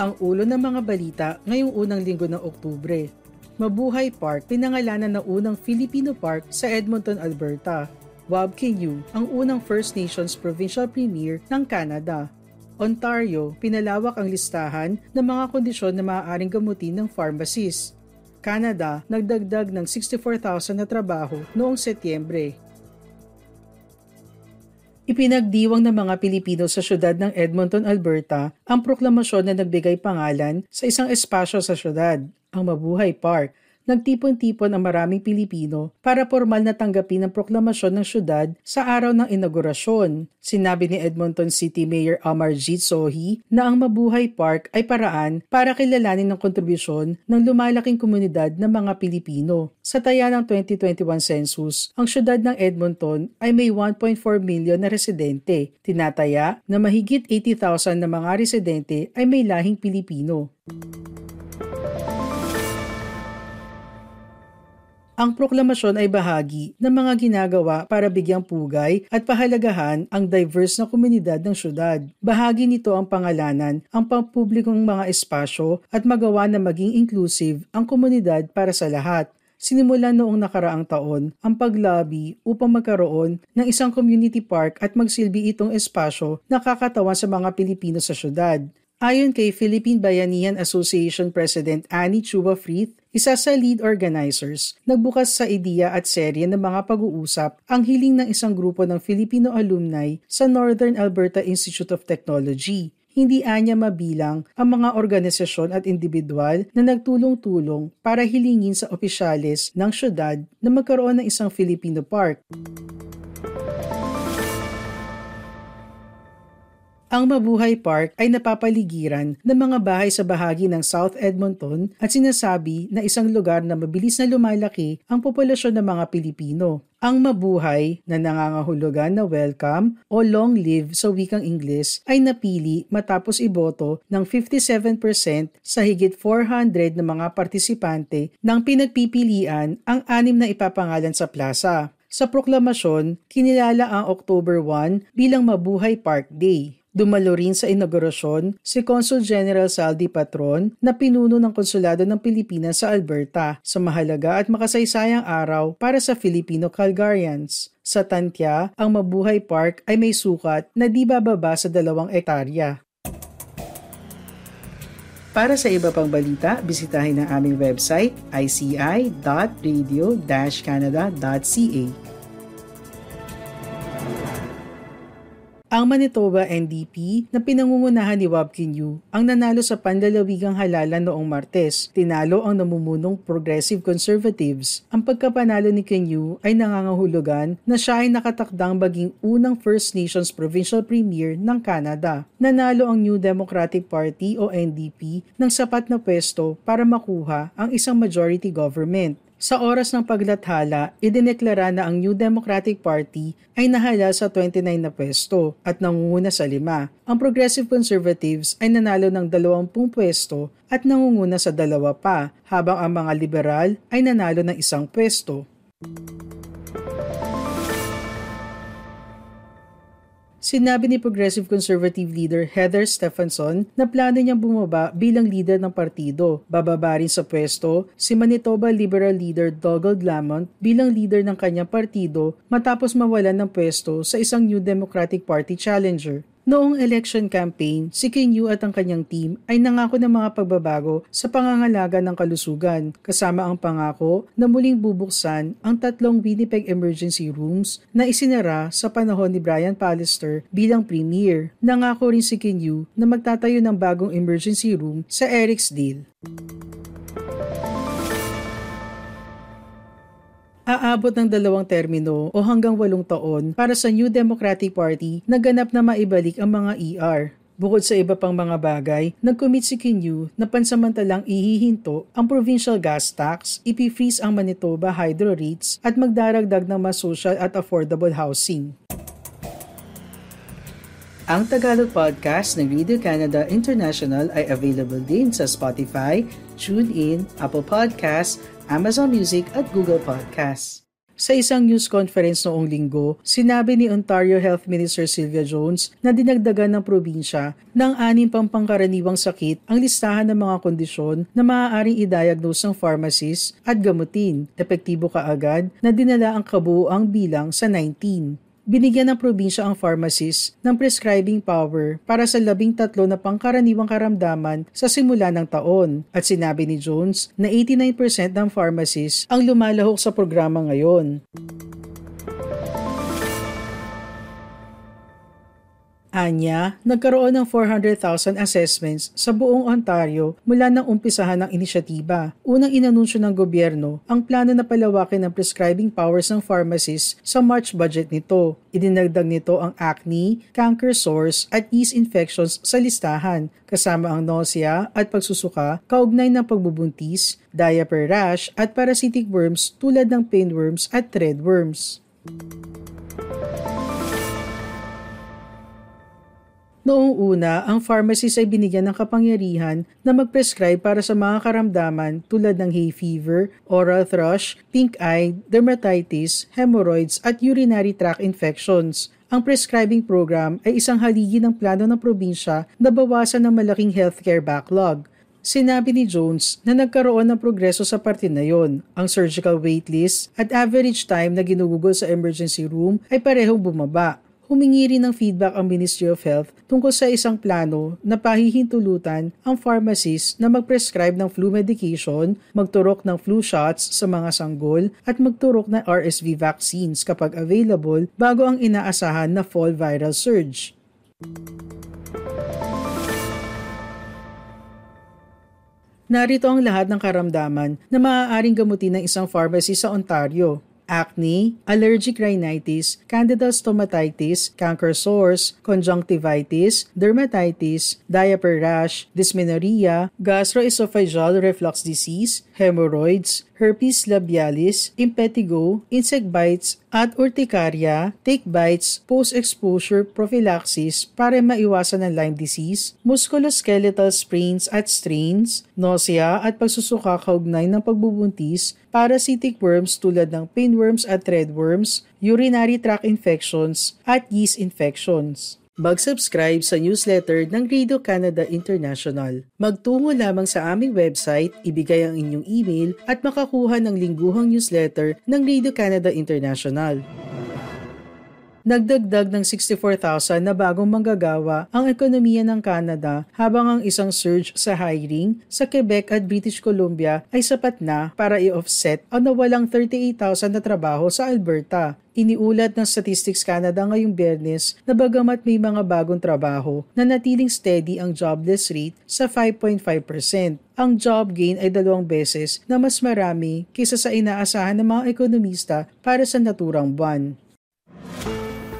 Ang ulo ng mga balita ngayong unang linggo ng Oktubre. Mabuhay Park, pinangalanan ng unang Filipino park sa Edmonton, Alberta. Wab Kinyu, ang unang First Nations Provincial Premier ng Canada. Ontario, pinalawak ang listahan ng mga kondisyon na maaaring gamutin ng pharmacist. Canada, nagdagdag ng 64,000 na trabaho noong Setyembre. Ipinagdiwang ng mga Pilipino sa syudad ng Edmonton, Alberta ang proklamasyon na nagbigay pangalan sa isang espasyo sa syudad, ang Mabuhay Park, nagtipon-tipon ang maraming Pilipino para formal na tanggapin ang proklamasyon ng syudad sa araw ng inaugurasyon. Sinabi ni Edmonton City Mayor Amarjeet Sohi na ang Mabuhay Park ay paraan para kilalanin ng kontribusyon ng lumalaking komunidad ng mga Pilipino. Sa taya ng 2021 census, ang syudad ng Edmonton ay may 1.4 million na residente. Tinataya na mahigit 80,000 na mga residente ay may lahing Pilipino. Ang proklamasyon ay bahagi ng mga ginagawa para bigyang pugay at pahalagahan ang diverse na komunidad ng syudad. Bahagi nito ang pangalanan, ang pampublikong mga espasyo at magawa na maging inclusive ang komunidad para sa lahat. Sinimulan noong nakaraang taon ang paglabi upang magkaroon ng isang community park at magsilbi itong espasyo na kakatawan sa mga Pilipino sa syudad. Ayon kay Philippine Bayanihan Association President Annie Chua Frith, isa sa lead organizers, nagbukas sa ideya at serye ng mga pag-uusap ang hiling ng isang grupo ng Filipino alumni sa Northern Alberta Institute of Technology. Hindi anya mabilang ang mga organisasyon at individual na nagtulong-tulong para hilingin sa opisyales ng syudad na magkaroon ng isang Filipino park. Ang Mabuhay Park ay napapaligiran ng mga bahay sa bahagi ng South Edmonton at sinasabi na isang lugar na mabilis na lumalaki ang populasyon ng mga Pilipino. Ang mabuhay na nangangahulugan na welcome o long live sa wikang Ingles ay napili matapos iboto ng 57% sa higit 400 na mga partisipante ng pinagpipilian ang anim na ipapangalan sa plaza. Sa proklamasyon, kinilala ang October 1 bilang Mabuhay Park Day. Dumalo rin sa inaugurasyon si Consul General Saldi Patron na pinuno ng Konsulado ng Pilipinas sa Alberta sa mahalaga at makasaysayang araw para sa Filipino Calgarians. Sa Tantya, ang Mabuhay Park ay may sukat na di bababa sa dalawang ektarya. Para sa iba pang balita, bisitahin ang aming website ici.radio-canada.ca. Ang Manitoba NDP na pinangungunahan ni Wab Kinyu ang nanalo sa pandalawigang halalan noong Martes. Tinalo ang namumunong Progressive Conservatives. Ang pagkapanalo ni Kinyu ay nangangahulugan na siya ay nakatakdang maging unang First Nations Provincial Premier ng Canada. Nanalo ang New Democratic Party o NDP ng sapat na pwesto para makuha ang isang majority government. Sa oras ng paglathala, idineklara na ang New Democratic Party ay nahala sa 29 na pwesto at nangunguna sa lima. Ang Progressive Conservatives ay nanalo ng 20 pwesto at nangunguna sa dalawa pa, habang ang mga liberal ay nanalo ng isang pwesto. Sinabi ni Progressive Conservative leader Heather Stephenson na plano niyang bumaba bilang leader ng partido. Bababa rin sa pwesto si Manitoba Liberal leader Donald Lamont bilang leader ng kanyang partido matapos mawalan ng pwesto sa isang New Democratic Party challenger. Noong election campaign, si King Yu at ang kanyang team ay nangako ng mga pagbabago sa pangangalaga ng kalusugan, kasama ang pangako na muling bubuksan ang tatlong Winnipeg Emergency Rooms na isinara sa panahon ni Brian Pallister bilang premier. Nangako rin si King Yu na magtatayo ng bagong emergency room sa Ericsdale. Aabot ng dalawang termino o hanggang walong taon para sa New Democratic Party na ganap na maibalik ang mga ER. Bukod sa iba pang mga bagay, nag-commit si Kinyu na pansamantalang ihihinto ang provincial gas tax, ipifreeze ang Manitoba hydro rates at magdaragdag ng mas social at affordable housing. Ang Tagalog podcast ng Radio Canada International ay available din sa Spotify, TuneIn, Apple Podcasts, Amazon Music at Google Podcasts. Sa isang news conference noong linggo, sinabi ni Ontario Health Minister Sylvia Jones na dinagdagan ng probinsya ng anim pang pangkaraniwang sakit ang listahan ng mga kondisyon na maaaring i-diagnose ng pharmacist at gamutin. Epektibo kaagad na dinala ang kabuuang bilang sa 19 binigyan ng probinsya ang pharmacist ng prescribing power para sa labing tatlo na pangkaraniwang karamdaman sa simula ng taon. At sinabi ni Jones na 89% ng pharmacists ang lumalahok sa programa ngayon. Anya, nagkaroon ng 400,000 assessments sa buong Ontario mula nang umpisahan ng inisyatiba. Unang inanunsyo ng gobyerno ang plano na palawakin ng prescribing powers ng pharmacists sa March budget nito. Idinagdag nito ang acne, canker sores at yeast infections sa listahan, kasama ang nausea at pagsusuka kaugnay ng pagbubuntis, diaper rash at parasitic worms tulad ng pinworms at threadworms. Noong una, ang pharmacist ay binigyan ng kapangyarihan na mag-prescribe para sa mga karamdaman tulad ng hay fever, oral thrush, pink eye, dermatitis, hemorrhoids at urinary tract infections. Ang prescribing program ay isang haligi ng plano ng probinsya na bawasan ng malaking healthcare backlog. Sinabi ni Jones na nagkaroon ng progreso sa parte na yon. Ang surgical waitlist at average time na ginugugol sa emergency room ay parehong bumaba humingi rin ng feedback ang Ministry of Health tungkol sa isang plano na pahihintulutan ang pharmacist na mag-prescribe ng flu medication, magturok ng flu shots sa mga sanggol at magturok ng RSV vaccines kapag available bago ang inaasahan na fall viral surge. Narito ang lahat ng karamdaman na maaaring gamutin ng isang pharmacy sa Ontario acne, allergic rhinitis, candida stomatitis, canker sores, conjunctivitis, dermatitis, diaper rash, dysmenorrhea, gastroesophageal reflux disease, hemorrhoids, herpes labialis, impetigo, insect bites, at urticaria, take bites, post-exposure prophylaxis para maiwasan ng Lyme disease, musculoskeletal sprains at strains, nausea at pagsusuka kaugnay ng pagbubuntis, parasitic worms tulad ng pinworms at threadworms, urinary tract infections, at yeast infections. Mag-subscribe sa newsletter ng Radio Canada International. Magtungo lamang sa aming website, ibigay ang inyong email at makakuha ng lingguhang newsletter ng Radio Canada International. Nagdagdag ng 64,000 na bagong manggagawa ang ekonomiya ng Canada habang ang isang surge sa hiring sa Quebec at British Columbia ay sapat na para i-offset ang nawalang 38,000 na trabaho sa Alberta. Iniulat ng Statistics Canada ngayong biyernes na bagamat may mga bagong trabaho, na natiling steady ang jobless rate sa 5.5%. Ang job gain ay dalawang beses na mas marami kaysa sa inaasahan ng mga ekonomista para sa naturang buwan.